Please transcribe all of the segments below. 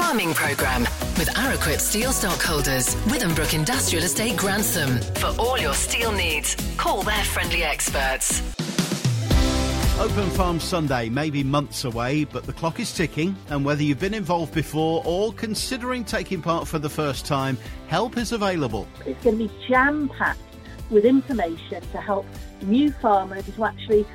Farming Programme with Araquip Steel Stockholders, Withambrook Industrial Estate Grantham. For all your steel needs, call their friendly experts. Open Farm Sunday may be months away, but the clock is ticking, and whether you've been involved before or considering taking part for the first time, help is available. It's going to be jam packed with information to help new farmers to actually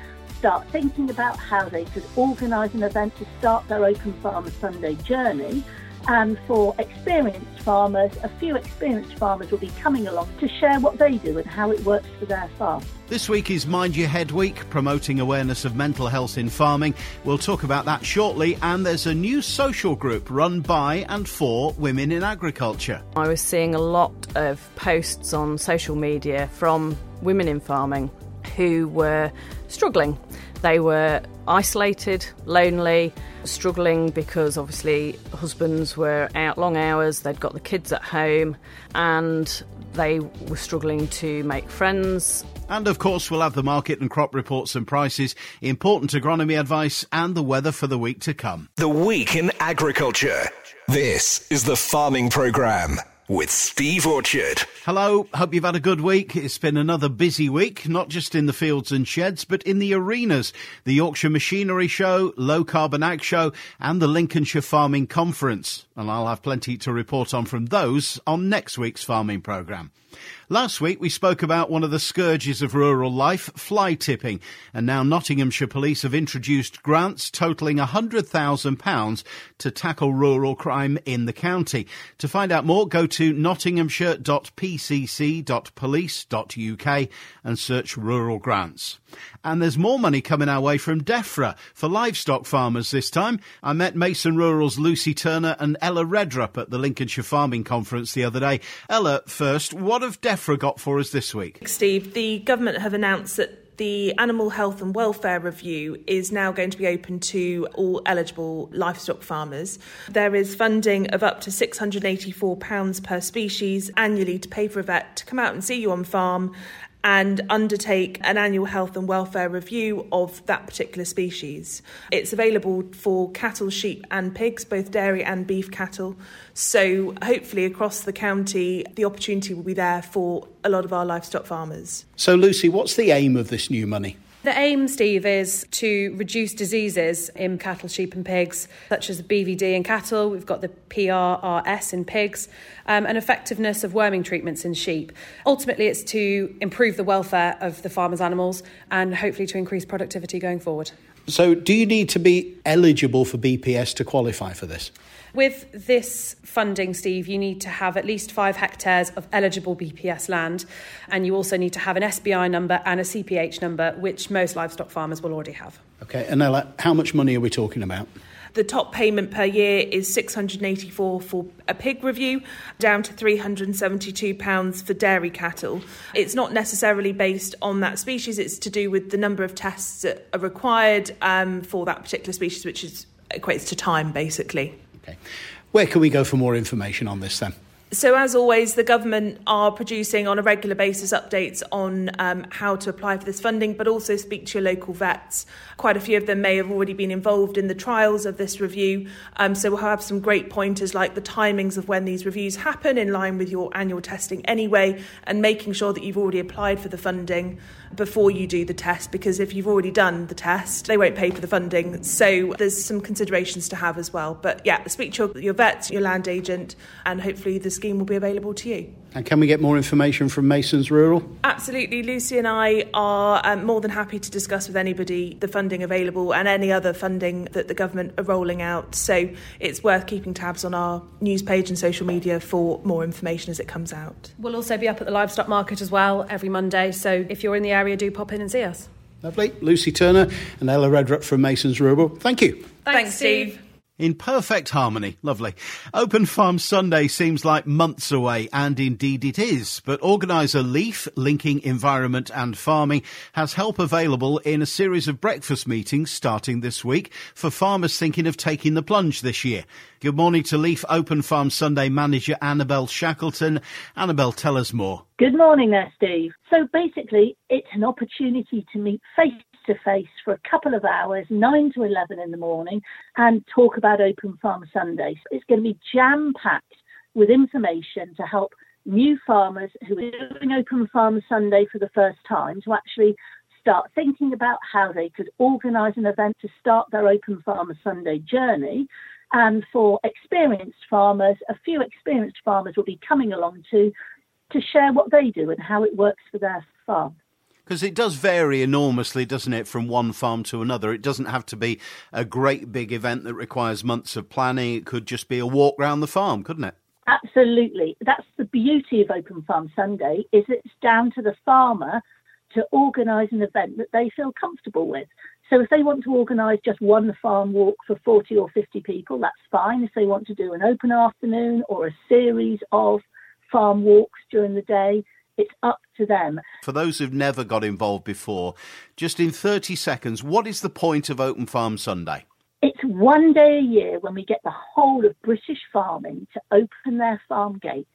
start thinking about how they could organise an event to start their Open Farm Sunday journey and for experienced farmers, a few experienced farmers will be coming along to share what they do and how it works for their farm. This week is Mind Your Head Week, promoting awareness of mental health in farming. We'll talk about that shortly, and there's a new social group run by and for women in agriculture. I was seeing a lot of posts on social media from women in farming who were struggling. They were isolated, lonely, struggling because obviously husbands were out long hours, they'd got the kids at home, and they were struggling to make friends. And of course, we'll have the market and crop reports and prices, important agronomy advice, and the weather for the week to come. The Week in Agriculture. This is the Farming Programme with Steve Orchard. Hello, hope you've had a good week. It's been another busy week, not just in the fields and sheds, but in the arenas. The Yorkshire Machinery Show, Low Carbon Ag Show, and the Lincolnshire Farming Conference. And I'll have plenty to report on from those on next week's farming programme. Last week we spoke about one of the scourges of rural life, fly tipping, and now Nottinghamshire Police have introduced grants totalling £100,000 to tackle rural crime in the county. To find out more, go to nottinghamshire.pcc.police.uk and search rural grants. And there's more money coming our way from DEFRA for livestock farmers this time. I met Mason Rural's Lucy Turner and Ella Redrup at the Lincolnshire Farming Conference the other day. Ella, first, what have DEFRA got for us this week? Steve, the government have announced that the Animal Health and Welfare Review is now going to be open to all eligible livestock farmers. There is funding of up to £684 per species annually to pay for a vet to come out and see you on farm and undertake an annual health and welfare review of that particular species. It's available for cattle, sheep, and pigs, both dairy and beef cattle. So, hopefully, across the county, the opportunity will be there for a lot of our livestock farmers. So, Lucy, what's the aim of this new money? The aim, Steve, is to reduce diseases in cattle, sheep, and pigs, such as BVD in cattle. We've got the PRRS in pigs, um, and effectiveness of worming treatments in sheep. Ultimately, it's to improve the welfare of the farmers' animals and hopefully to increase productivity going forward. So, do you need to be eligible for BPS to qualify for this? With this funding, Steve, you need to have at least five hectares of eligible BPS land, and you also need to have an SBI number and a CPH number, which most livestock farmers will already have. Okay, and Ella, how much money are we talking about? The top payment per year is 684 for a pig review, down to 372 pounds for dairy cattle. It's not necessarily based on that species; it's to do with the number of tests that are required um, for that particular species, which is equates to time, basically. Okay. Where can we go for more information on this then? So, as always, the government are producing on a regular basis updates on um, how to apply for this funding, but also speak to your local vets. Quite a few of them may have already been involved in the trials of this review. Um, so, we'll have some great pointers like the timings of when these reviews happen in line with your annual testing anyway, and making sure that you've already applied for the funding before you do the test, because if you've already done the test, they won't pay for the funding. So, there's some considerations to have as well. But yeah, speak to your, your vets, your land agent, and hopefully the scheme will be available to you. And can we get more information from Masons Rural? Absolutely. Lucy and I are um, more than happy to discuss with anybody the funding available and any other funding that the government are rolling out. So it's worth keeping tabs on our news page and social media for more information as it comes out. We'll also be up at the livestock market as well every Monday. So if you're in the area, do pop in and see us. Lovely. Lucy Turner and Ella Redrup from Masons Rural. Thank you. Thanks, Thanks Steve. In perfect harmony. Lovely. Open Farm Sunday seems like months away, and indeed it is. But organiser Leaf, linking environment and farming, has help available in a series of breakfast meetings starting this week for farmers thinking of taking the plunge this year. Good morning to Leaf Open Farm Sunday manager Annabelle Shackleton. Annabelle, tell us more. Good morning there, Steve. So basically, it's an opportunity to meet face to face for a couple of hours, 9 to 11 in the morning, and talk about Open Farm Sunday. It's going to be jam packed with information to help new farmers who are doing Open Farm Sunday for the first time to actually start thinking about how they could organise an event to start their Open Farm Sunday journey. And for experienced farmers, a few experienced farmers will be coming along to to share what they do and how it works for their farm. Because it does vary enormously, doesn't it, from one farm to another? It doesn't have to be a great big event that requires months of planning. It could just be a walk round the farm, couldn't it? Absolutely. That's the beauty of Open Farm Sunday is it's down to the farmer to organise an event that they feel comfortable with. So if they want to organise just one farm walk for 40 or 50 people, that's fine. If they want to do an open afternoon or a series of farm walks during the day, it's up to them. For those who've never got involved before, just in 30 seconds, what is the point of Open Farm Sunday? It's one day a year when we get the whole of British farming to open their farm gates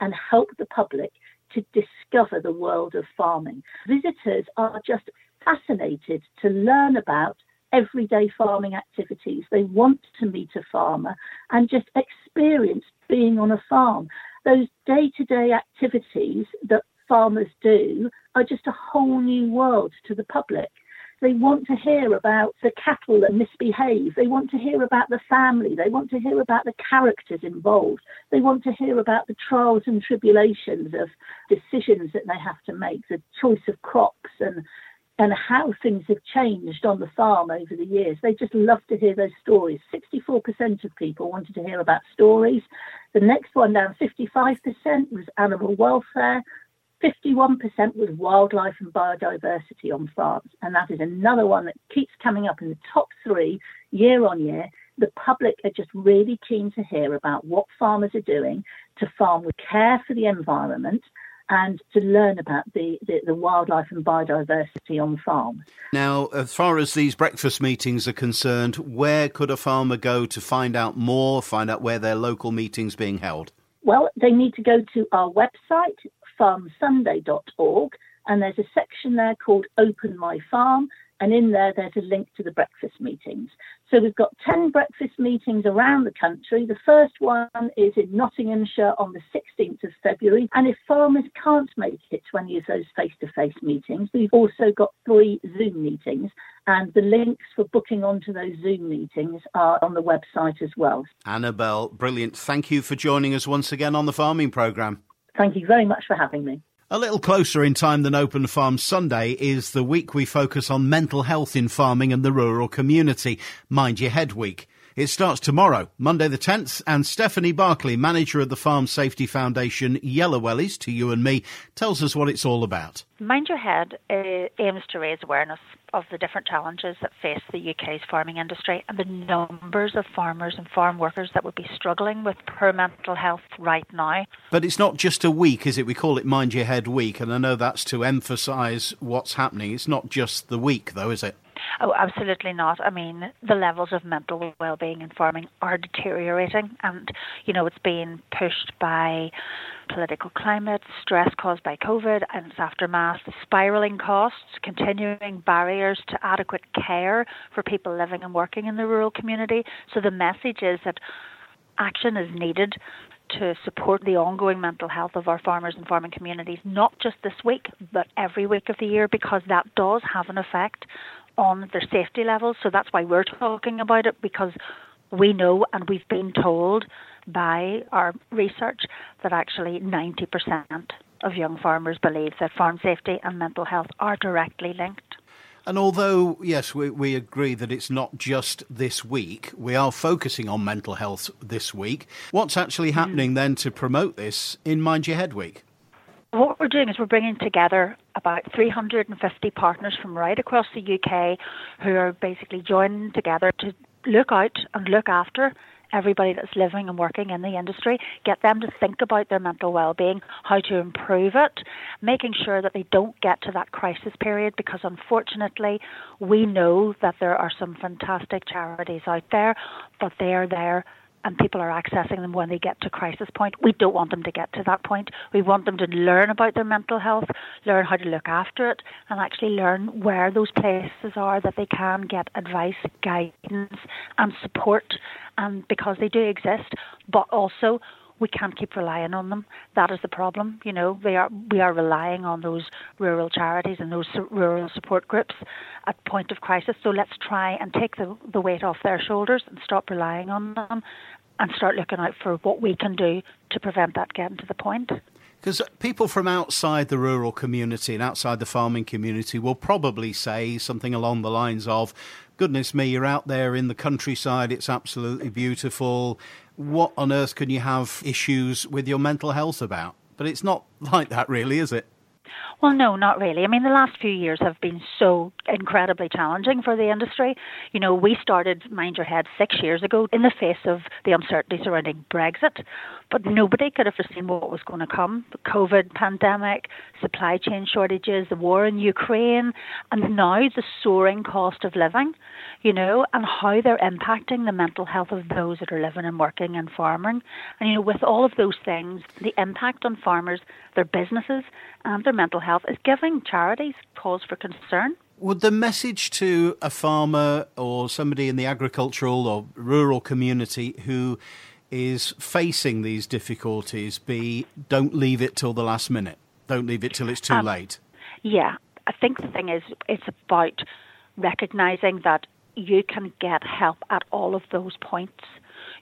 and help the public to discover the world of farming. Visitors are just fascinated to learn about everyday farming activities. They want to meet a farmer and just experience being on a farm. Those day to day activities that farmers do are just a whole new world to the public. They want to hear about the cattle that misbehave. They want to hear about the family. They want to hear about the characters involved. They want to hear about the trials and tribulations of decisions that they have to make, the choice of crops and and how things have changed on the farm over the years. They just love to hear those stories. 64% of people wanted to hear about stories. The next one down, 55%, was animal welfare. 51% was wildlife and biodiversity on farms. And that is another one that keeps coming up in the top three year on year. The public are just really keen to hear about what farmers are doing to farm with care for the environment and to learn about the, the, the, wildlife and biodiversity on farms. Now, as far as these breakfast meetings are concerned, where could a farmer go to find out more, find out where their local meeting's being held? Well, they need to go to our website, farmsunday.org, and there's a section there called Open My Farm, and in there there's a link to the breakfast meetings. So we've got 10 breakfast meetings around the country. The first one is in Nottinghamshire on the 16th of February. And if farmers can't make it to any of those face to face meetings, we've also got three Zoom meetings. And the links for booking onto those Zoom meetings are on the website as well. Annabelle, brilliant. Thank you for joining us once again on the farming programme. Thank you very much for having me. A little closer in time than Open Farm Sunday is the week we focus on mental health in farming and the rural community, Mind Your Head Week. It starts tomorrow, Monday the 10th, and Stephanie Berkeley, manager of the Farm Safety Foundation Yellow Wellies, to you and me, tells us what it's all about. Mind Your Head uh, aims to raise awareness of the different challenges that face the UK's farming industry and the numbers of farmers and farm workers that would be struggling with poor mental health right now. But it's not just a week, is it? We call it Mind Your Head Week, and I know that's to emphasise what's happening. It's not just the week, though, is it? Oh, absolutely not. I mean, the levels of mental well-being in farming are deteriorating, and you know it's being pushed by political climate, stress caused by COVID and its aftermath, spiraling costs, continuing barriers to adequate care for people living and working in the rural community. So the message is that action is needed to support the ongoing mental health of our farmers and farming communities, not just this week, but every week of the year, because that does have an effect on their safety levels. So that's why we're talking about it because we know and we've been told by our research that actually 90% of young farmers believe that farm safety and mental health are directly linked. And although, yes, we, we agree that it's not just this week, we are focusing on mental health this week. What's actually mm-hmm. happening mm. then to promote this in Mind Your Head Week? What we're doing is we're bringing together about 350 partners from right across the UK who are basically joining together to look out and look after everybody that's living and working in the industry, get them to think about their mental well-being, how to improve it, making sure that they don't get to that crisis period because unfortunately we know that there are some fantastic charities out there, but they are there and people are accessing them when they get to crisis point. We don't want them to get to that point. We want them to learn about their mental health, learn how to look after it, and actually learn where those places are that they can get advice, guidance, and support, and because they do exist, but also we can't keep relying on them. That is the problem. You know, we are we are relying on those rural charities and those rural support groups at point of crisis. So let's try and take the the weight off their shoulders and stop relying on them, and start looking out for what we can do to prevent that getting to the point. Because people from outside the rural community and outside the farming community will probably say something along the lines of, goodness me, you're out there in the countryside, it's absolutely beautiful. What on earth can you have issues with your mental health about? But it's not like that, really, is it? Well, no, not really. I mean, the last few years have been so incredibly challenging for the industry. You know, we started Mind Your Head six years ago in the face of the uncertainty surrounding Brexit, but nobody could have foreseen what was going to come. The COVID pandemic, supply chain shortages, the war in Ukraine, and now the soaring cost of living, you know, and how they're impacting the mental health of those that are living and working and farming. And, you know, with all of those things, the impact on farmers, their businesses, and their mental health is giving charities cause for concern. Would the message to a farmer or somebody in the agricultural or rural community who is facing these difficulties be don't leave it till the last minute? Don't leave it till it's too um, late? Yeah, I think the thing is, it's about recognizing that you can get help at all of those points.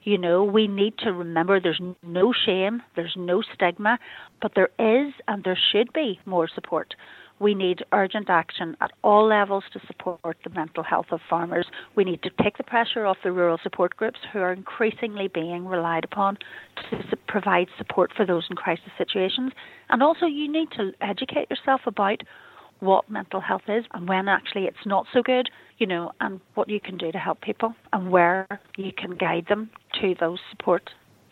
You know, we need to remember there's no shame, there's no stigma, but there is and there should be more support. We need urgent action at all levels to support the mental health of farmers. We need to take the pressure off the rural support groups who are increasingly being relied upon to provide support for those in crisis situations. And also, you need to educate yourself about what mental health is and when actually it's not so good, you know, and what you can do to help people and where you can guide them to those support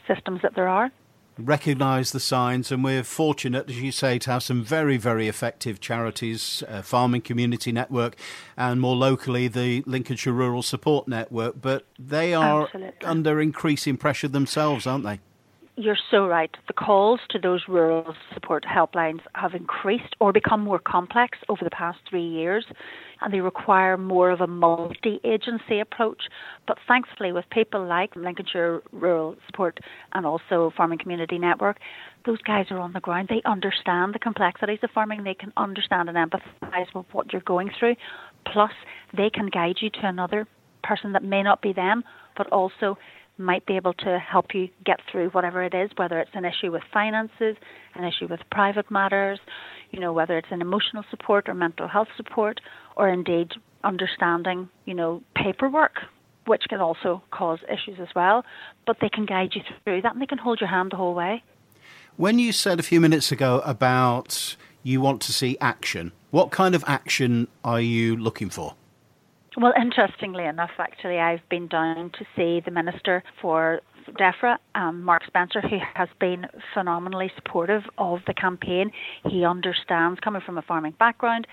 systems that there are. Recognise the signs, and we're fortunate, as you say, to have some very, very effective charities, uh, Farming Community Network, and more locally, the Lincolnshire Rural Support Network. But they are Absolutely. under increasing pressure themselves, aren't they? You're so right. The calls to those rural support helplines have increased or become more complex over the past three years, and they require more of a multi agency approach. But thankfully, with people like Lincolnshire Rural Support and also Farming Community Network, those guys are on the ground. They understand the complexities of farming, they can understand and empathise with what you're going through. Plus, they can guide you to another person that may not be them, but also might be able to help you get through whatever it is, whether it's an issue with finances, an issue with private matters, you know, whether it's an emotional support or mental health support, or indeed understanding, you know, paperwork, which can also cause issues as well. But they can guide you through that and they can hold your hand the whole way. When you said a few minutes ago about you want to see action, what kind of action are you looking for? Well, interestingly enough, actually, I've been down to see the Minister for DEFRA, um, Mark Spencer, who has been phenomenally supportive of the campaign. He understands, coming from a farming background,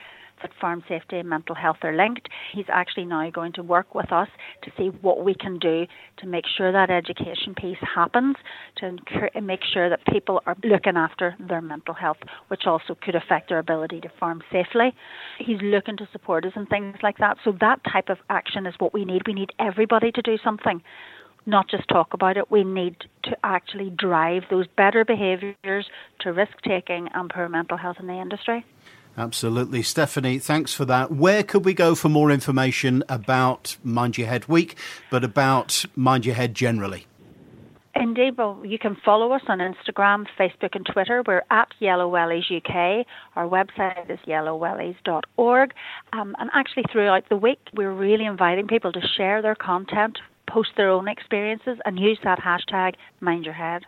that farm safety and mental health are linked. He's actually now going to work with us to see what we can do to make sure that education piece happens, to make sure that people are looking after their mental health, which also could affect their ability to farm safely. He's looking to support us and things like that. So that type of action is what we need. We need everybody to do something not just talk about it. We need to actually drive those better behaviours to risk taking and poor mental health in the industry. Absolutely. Stephanie, thanks for that. Where could we go for more information about Mind Your Head Week, but about Mind Your Head generally? Indeed, well, you can follow us on Instagram, Facebook, and Twitter. We're at Yellow Wellies UK. Our website is yellowwellies.org. Um, and actually, throughout the week, we're really inviting people to share their content, post their own experiences, and use that hashtag Mind Your Head.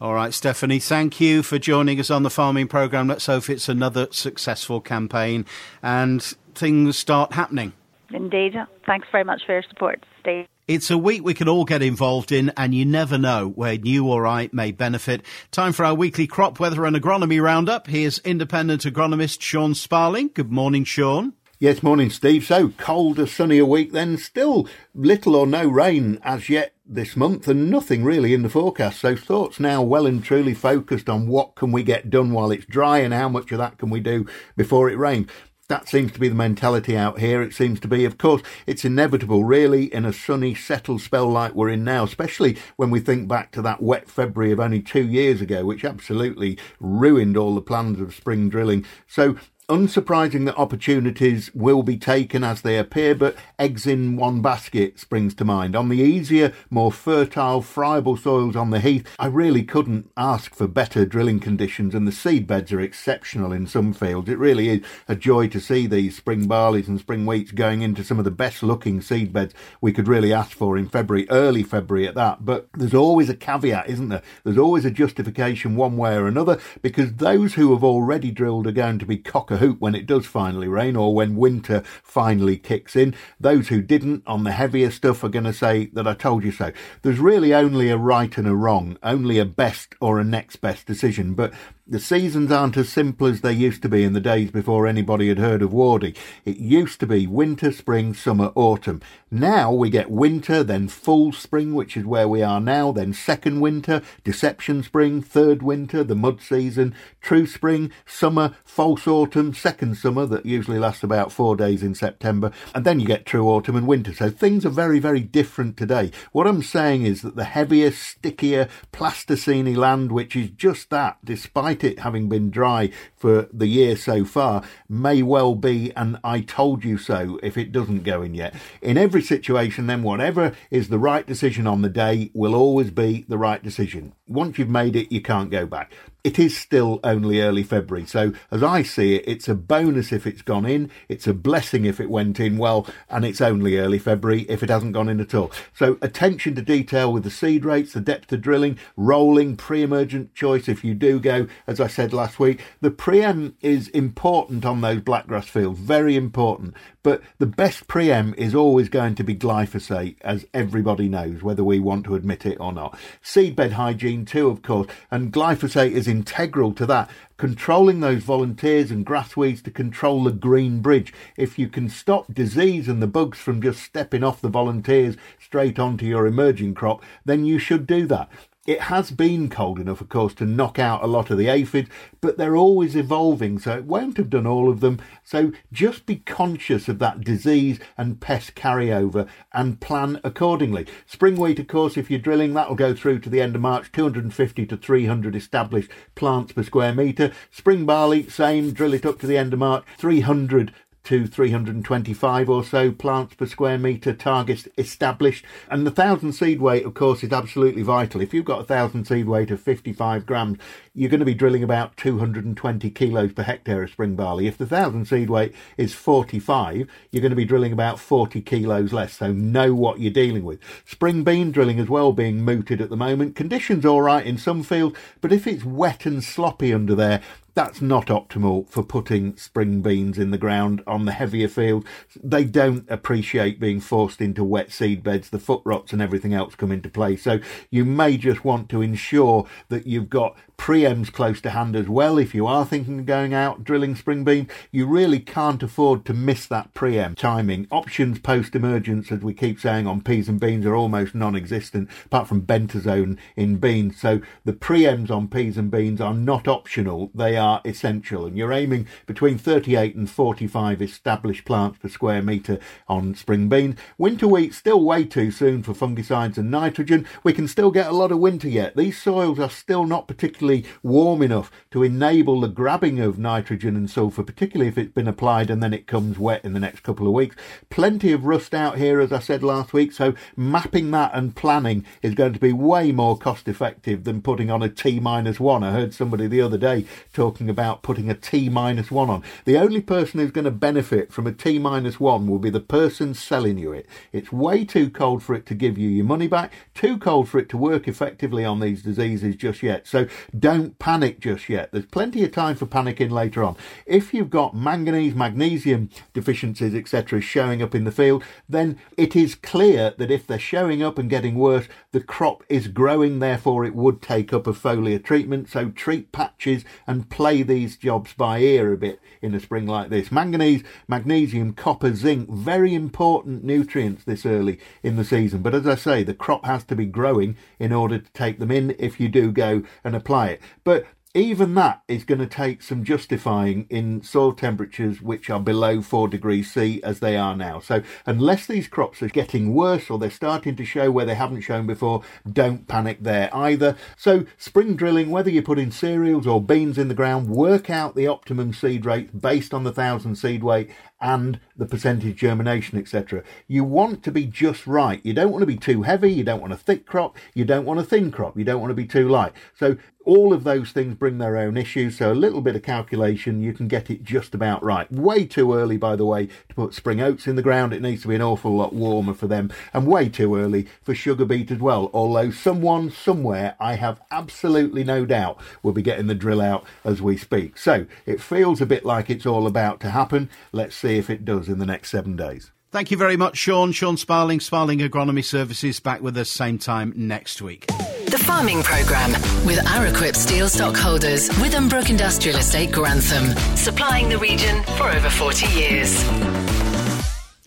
All right, Stephanie, thank you for joining us on the farming programme. Let's hope it's another successful campaign and things start happening. Indeed. Thanks very much for your support, Steve. It's a week we can all get involved in, and you never know where you or I may benefit. Time for our weekly crop weather and agronomy roundup. Here's independent agronomist Sean Sparling. Good morning, Sean. Yes, morning, Steve. So cold, a sunnier week, then still little or no rain as yet this month and nothing really in the forecast. So thoughts now well and truly focused on what can we get done while it's dry and how much of that can we do before it rains that seems to be the mentality out here. It seems to be, of course, it's inevitable, really, in a sunny, settled spell like we're in now, especially when we think back to that wet February of only two years ago, which absolutely ruined all the plans of spring drilling. So unsurprising that opportunities will be taken as they appear, but eggs in one basket springs to mind. On the easier, more fertile, friable soils on the heath, I really couldn't ask for better drilling conditions, and the seed beds are exceptional in some fields. It really is a joy to see these spring barleys and spring wheats going into some of the best looking seed beds we could really ask for in February, early February at that. But there's always a caveat, isn't there? There's always a justification one way or another, because those who have already drilled are going to be cocker hoop when it does finally rain or when winter finally kicks in. Those who didn't on the heavier stuff are going to say that I told you so. There's really only a right and a wrong, only a best or a next best decision. But the seasons aren't as simple as they used to be in the days before anybody had heard of Wardy. It used to be winter, spring, summer, autumn. Now we get winter, then full spring, which is where we are now, then second winter, deception spring, third winter, the mud season, true spring, summer, false autumn, second summer that usually lasts about four days in September, and then you get true autumn and winter. So things are very, very different today. What I'm saying is that the heavier, stickier, plasticine land, which is just that, despite despite it having been dry for the year so far, may well be an I told you so if it doesn't go in yet. In every situation, then, whatever is the right decision on the day will always be the right decision. Once you've made it, you can't go back it is still only early February. So, as I see it, it's a bonus if it's gone in, it's a blessing if it went in well, and it's only early February if it hasn't gone in at all. So, attention to detail with the seed rates, the depth of drilling, rolling, pre emergent choice if you do go, as I said last week. The pre-em is important on those blackgrass fields, very important. But the best pre-em is always going to be glyphosate, as everybody knows, whether we want to admit it or not. Seedbed hygiene too, of course, and glyphosate is integral to that. Controlling those volunteers and grassweeds to control the green bridge. If you can stop disease and the bugs from just stepping off the volunteers straight onto your emerging crop, then you should do that. It has been cold enough, of course, to knock out a lot of the aphids, but they're always evolving, so it won't have done all of them. So just be conscious of that disease and pest carryover and plan accordingly. Spring wheat, of course, if you're drilling, that'll go through to the end of March, 250 to 300 established plants per square metre. Spring barley, same, drill it up to the end of March, 300 to 325 or so plants per square metre targets established. And the thousand seed weight, of course, is absolutely vital. If you've got a thousand seed weight of 55 grams, you're going to be drilling about 220 kilos per hectare of spring barley. If the thousand seed weight is 45, you're going to be drilling about 40 kilos less. So know what you're dealing with. Spring bean drilling as well being mooted at the moment. Conditions all right in some fields, but if it's wet and sloppy under there, that's not optimal for putting spring beans in the ground on the heavier field. They don't appreciate being forced into wet seed beds. The foot rots and everything else come into play. So you may just want to ensure that you've got pre-ems close to hand as well. If you are thinking of going out drilling spring beans, you really can't afford to miss that pre-em timing. Options post-emergence, as we keep saying on peas and beans, are almost non-existent, apart from bentazone in beans. So the pre-ems on peas and beans are not optional; they are essential. And you're aiming between 38 and 45 established plants per square metre on spring beans. Winter wheat still way too soon for fungicides and nitrogen. We can still get a lot of winter yet. These soils are still not particularly warm enough to enable the grabbing of nitrogen and sulfur, particularly if it's been applied and then it comes wet in the next couple of weeks. Plenty of rust out here, as I said last week, so mapping that and planning is going to be way more cost effective than putting on a T minus one. I heard somebody the other day talking about putting a T minus one on. The only person who's going to benefit from a T minus one will be the person selling you it. It's way too cold for it to give you your money back, too cold for it to work effectively on these diseases just yet. So don't panic just yet. There's plenty of time for panicking later on. If you've got manganese, magnesium deficiencies, etc., showing up in the field, then it is clear that if they're showing up and getting worse, the crop is growing, therefore it would take up a foliar treatment. So treat patches and play these jobs by ear a bit in a spring like this. Manganese, magnesium, copper, zinc, very important nutrients this early in the season. But as I say, the crop has to be growing in order to take them in if you do go and apply it. But even that is going to take some justifying in soil temperatures which are below 4 degrees C as they are now. So, unless these crops are getting worse or they're starting to show where they haven't shown before, don't panic there either. So, spring drilling, whether you put in cereals or beans in the ground, work out the optimum seed rate based on the thousand seed weight and the percentage germination, etc. You want to be just right. You don't want to be too heavy, you don't want a thick crop, you don't want a thin crop, you don't want to be too light. So all of those things bring their own issues, so a little bit of calculation, you can get it just about right. Way too early, by the way, to put spring oats in the ground. It needs to be an awful lot warmer for them, and way too early for sugar beet as well. Although someone somewhere, I have absolutely no doubt, will be getting the drill out as we speak. So it feels a bit like it's all about to happen. Let's see if it does in the next seven days. Thank you very much, Sean. Sean Sparling, Sparling Agronomy Services, back with us same time next week. The Farming Programme with Araquip Steel Stockholders, Withambrook Industrial Estate Grantham, supplying the region for over 40 years.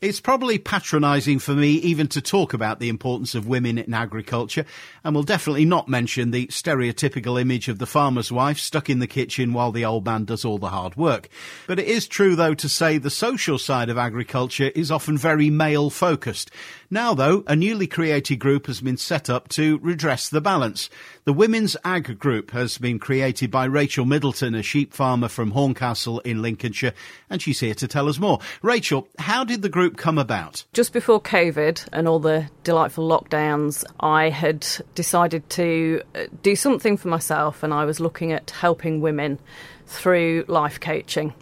It's probably patronising for me even to talk about the importance of women in agriculture, and will definitely not mention the stereotypical image of the farmer's wife stuck in the kitchen while the old man does all the hard work. But it is true, though, to say the social side of agriculture is often very male focused. Now, though, a newly created group has been set up to redress the balance. The Women's Ag Group has been created by Rachel Middleton, a sheep farmer from Horncastle in Lincolnshire, and she's here to tell us more. Rachel, how did the group come about? Just before COVID and all the delightful lockdowns, I had decided to uh, do something for myself, and I was looking at helping women through life coaching.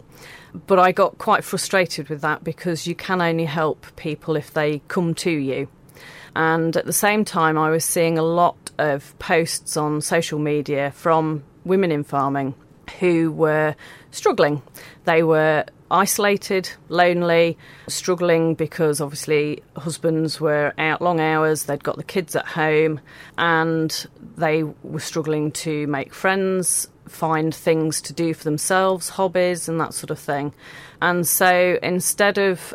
But I got quite frustrated with that because you can only help people if they come to you. And at the same time, I was seeing a lot of posts on social media from women in farming who were struggling. They were isolated, lonely, struggling because obviously husbands were out long hours, they'd got the kids at home, and they were struggling to make friends, find things to do for themselves, hobbies, and that sort of thing. And so instead of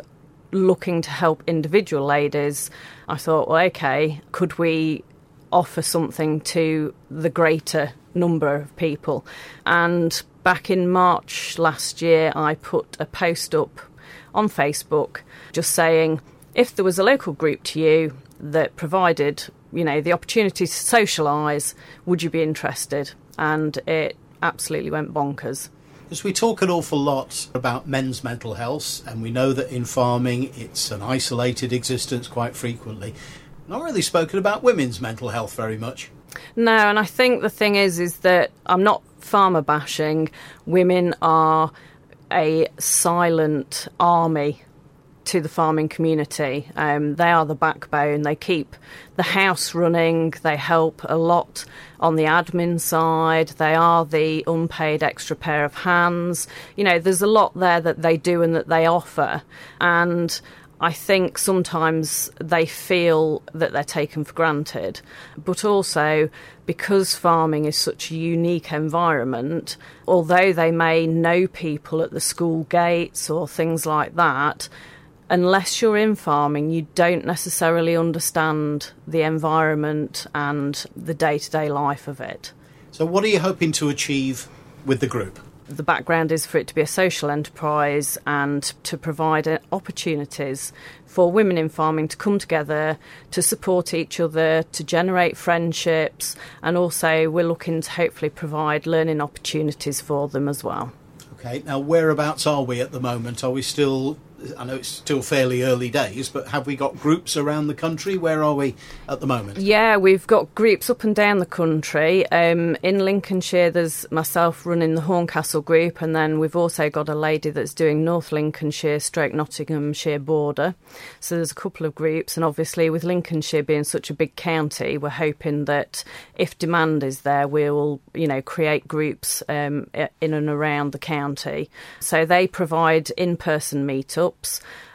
looking to help individual ladies, I thought, well, okay, could we offer something to the greater number of people? And back in March last year, I put a post up on Facebook just saying if there was a local group to you that provided, you know, the opportunity to socialise, would you be interested? And it absolutely went bonkers. As we talk an awful lot about men's mental health, and we know that in farming it's an isolated existence quite frequently, not really spoken about women's mental health very much. No, and I think the thing is, is that I'm not farmer bashing. Women are a silent army to the farming community. Um, they are the backbone. They keep the house running. They help a lot on the admin side. They are the unpaid extra pair of hands. You know, there's a lot there that they do and that they offer. And I think sometimes they feel that they're taken for granted, but also because farming is such a unique environment, although they may know people at the school gates or things like that, unless you're in farming, you don't necessarily understand the environment and the day to day life of it. So, what are you hoping to achieve with the group? the background is for it to be a social enterprise and to provide uh, opportunities for women in farming to come together, to support each other, to generate friendships, and also we're looking to hopefully provide learning opportunities for them as well. Okay, now whereabouts are we at the moment? Are we still I know it's still fairly early days, but have we got groups around the country? Where are we at the moment? Yeah, we've got groups up and down the country. Um, in Lincolnshire, there's myself running the Horncastle group, and then we've also got a lady that's doing North Lincolnshire, stroke Nottinghamshire border. So there's a couple of groups, and obviously with Lincolnshire being such a big county, we're hoping that if demand is there, we'll you know create groups um, in and around the county. So they provide in-person meetups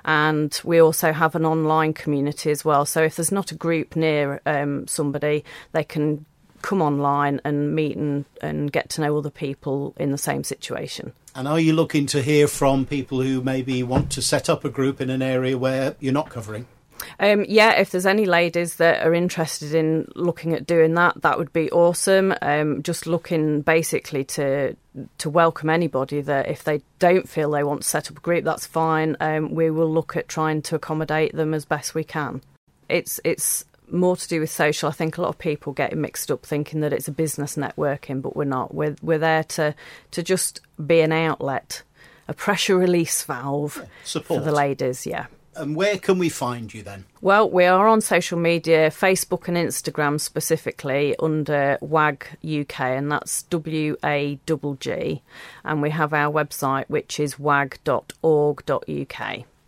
and we also have an online community as well. So if there's not a group near um, somebody, they can come online and meet and, and get to know other people in the same situation. And are you looking to hear from people who maybe want to set up a group in an area where you're not covering? Um, yeah, if there's any ladies that are interested in looking at doing that, that would be awesome. Um, just looking basically to to welcome anybody that if they don't feel they want to set up a group, that's fine. Um, we will look at trying to accommodate them as best we can. It's it's more to do with social. I think a lot of people get mixed up thinking that it's a business networking, but we're not. We're we're there to to just be an outlet, a pressure release valve yeah, for the ladies. Yeah. And where can we find you then? Well, we are on social media, Facebook and Instagram specifically under WAG UK, and that's W A G G. And we have our website, which is wag.org.uk.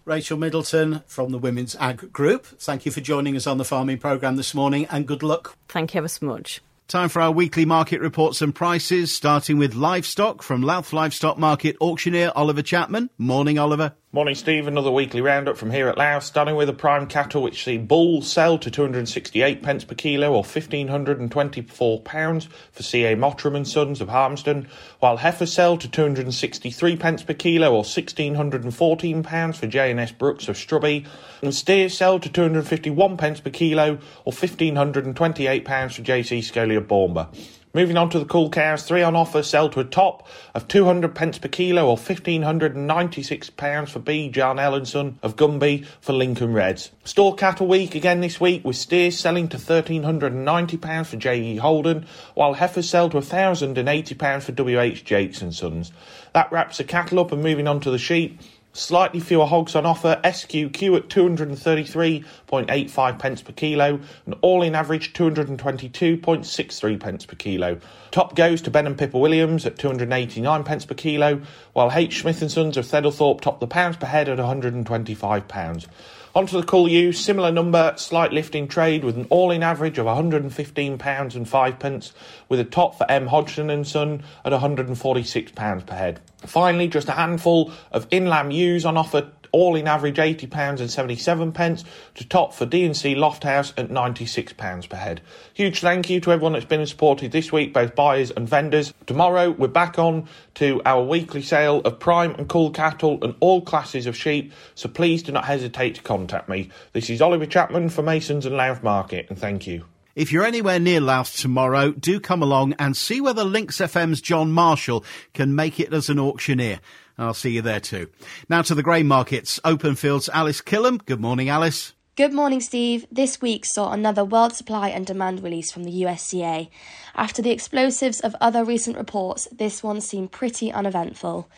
Rachel Middleton from the Women's Ag Group. Thank you for joining us on the farming programme this morning and good luck. Thank you ever so much. Time for our weekly market reports and prices, starting with livestock from Louth Livestock Market auctioneer Oliver Chapman. Morning, Oliver. Morning, Steve. Another weekly roundup from here at Louth, starting with the prime cattle, which see bulls sell to 268 pence per kilo or 1,524 pounds for CA Mottram and Sons of Harmston, while heifers sell to 263 pence per kilo or 1,614 pounds for J&S Brooks of Strubby, and steers sell to 251 pence per kilo or 1,528 pounds for JC Scully of. Moving on to the cull cows, three on offer sell to a top of 200 pence per kilo or 1596 pounds for B. John Ellenson of Gunby for Lincoln Reds. Store cattle week again this week with steers selling to 1390 pounds for J.E. Holden, while heifers sell to 1080 pounds for W.H. Jakes and Sons. That wraps the cattle up and moving on to the sheep. Slightly fewer hogs on offer. SQQ at 233.85 pence per kilo, and all in average 222.63 pence per kilo. Top goes to Ben and Pippa Williams at 289 pence per kilo, while H Smith and Sons of Theddlethorpe top the pounds per head at 125 pounds. Onto the cull ewes, similar number, slight lift in trade with an all-in average of £115 and 5 pence, with a top for M Hodgson and Son at £146 per head. Finally, just a handful of inland ewes on offer all in average £80 and 77 pence to top for D&C Lofthouse at £96 per head. Huge thank you to everyone that's been supported this week, both buyers and vendors. Tomorrow we're back on to our weekly sale of prime and cull cattle and all classes of sheep, so please do not hesitate to contact me. This is Oliver Chapman for Masons and Louth Market, and thank you. If you're anywhere near Louth tomorrow, do come along and see whether Lincs FM's John Marshall can make it as an auctioneer. I'll see you there too. Now to the grain markets. Openfield's, Alice Killam. Good morning, Alice. Good morning, Steve. This week saw another world supply and demand release from the USDA. After the explosives of other recent reports, this one seemed pretty uneventful.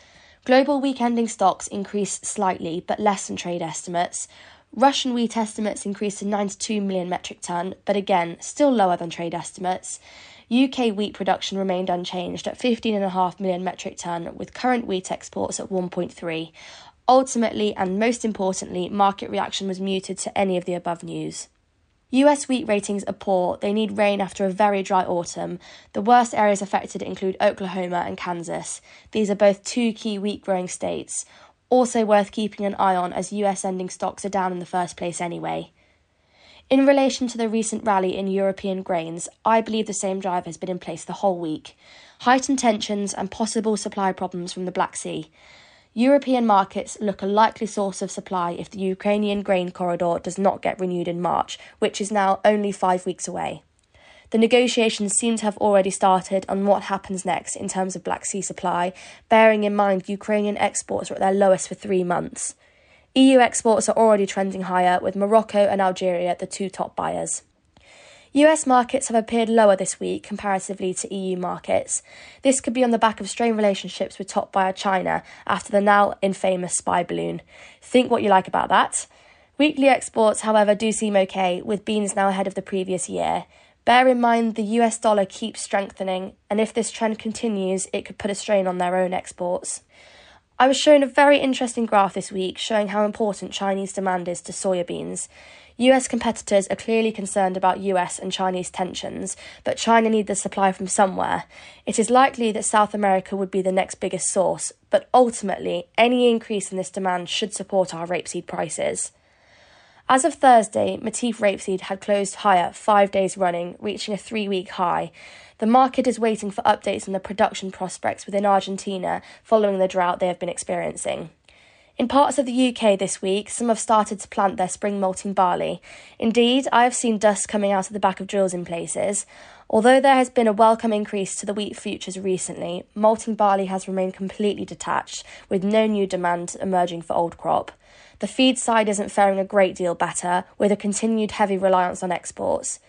Global week ending stocks increased slightly, but less than trade estimates. Russian wheat estimates increased to 92 million metric tonne, but again, still lower than trade estimates. UK wheat production remained unchanged at 15.5 million metric tonne, with current wheat exports at 1.3. Ultimately, and most importantly, market reaction was muted to any of the above news. US wheat ratings are poor. They need rain after a very dry autumn. The worst areas affected include Oklahoma and Kansas. These are both two key wheat growing states. Also worth keeping an eye on as US ending stocks are down in the first place anyway. In relation to the recent rally in European grains, I believe the same drive has been in place the whole week. Heightened tensions and possible supply problems from the Black Sea. European markets look a likely source of supply if the Ukrainian grain corridor does not get renewed in March, which is now only five weeks away. The negotiations seem to have already started on what happens next in terms of Black Sea supply, bearing in mind Ukrainian exports are at their lowest for three months. EU exports are already trending higher, with Morocco and Algeria the two top buyers. US markets have appeared lower this week comparatively to EU markets. This could be on the back of strained relationships with top buyer China after the now infamous spy balloon. Think what you like about that. Weekly exports, however, do seem okay, with beans now ahead of the previous year. Bear in mind the US dollar keeps strengthening, and if this trend continues, it could put a strain on their own exports. I was shown a very interesting graph this week showing how important Chinese demand is to soya beans. US competitors are clearly concerned about US and Chinese tensions, but China needs the supply from somewhere. It is likely that South America would be the next biggest source, but ultimately, any increase in this demand should support our rapeseed prices. As of Thursday, Matif rapeseed had closed higher five days running, reaching a three week high. The market is waiting for updates on the production prospects within Argentina following the drought they have been experiencing. In parts of the UK this week, some have started to plant their spring malting barley. Indeed, I have seen dust coming out of the back of drills in places. Although there has been a welcome increase to the wheat futures recently, malting barley has remained completely detached, with no new demand emerging for old crop. The feed side isn't faring a great deal better, with a continued heavy reliance on exports.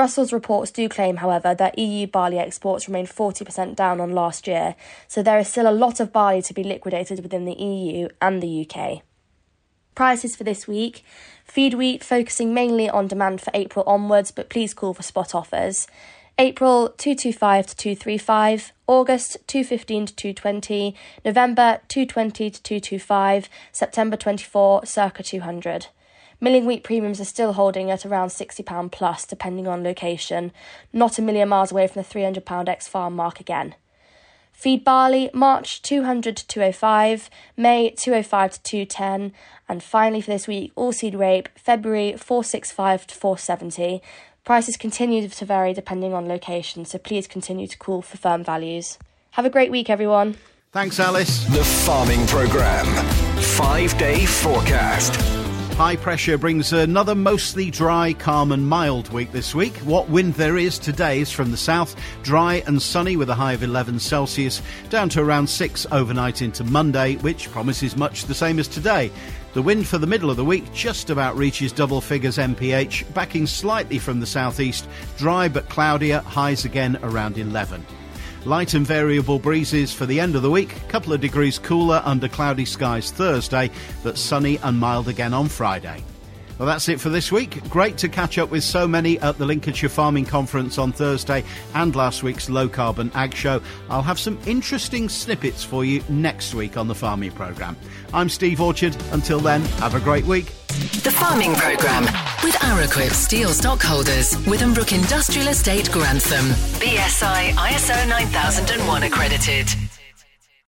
Brussels reports do claim, however, that EU barley exports remain 40% down on last year, so there is still a lot of barley to be liquidated within the EU and the UK. Prices for this week feed wheat focusing mainly on demand for April onwards, but please call for spot offers. April 225 to 235, August 215 to 220, November 220 to 225, September 24 circa 200. Milling wheat premiums are still holding at around £60 plus, depending on location, not a million miles away from the £300 ex farm mark again. Feed barley, March 200 to 205, May 205 to 210, and finally for this week, oilseed rape, February 465 to 470. Prices continue to vary depending on location, so please continue to call for firm values. Have a great week, everyone. Thanks, Alice. The Farming Programme. Five day forecast. High pressure brings another mostly dry, calm, and mild week this week. What wind there is today is from the south, dry and sunny with a high of 11 Celsius, down to around 6 overnight into Monday, which promises much the same as today. The wind for the middle of the week just about reaches double figures mph, backing slightly from the southeast, dry but cloudier, highs again around 11. Light and variable breezes for the end of the week, couple of degrees cooler under cloudy skies Thursday, but sunny and mild again on Friday. Well, that's it for this week. Great to catch up with so many at the Lincolnshire Farming Conference on Thursday and last week's Low Carbon Ag Show. I'll have some interesting snippets for you next week on the Farming Programme. I'm Steve Orchard. Until then, have a great week. The Farming Programme with Araquip Steel Stockholders, Withambrook Industrial Estate, Grantham. BSI ISO 9001 accredited.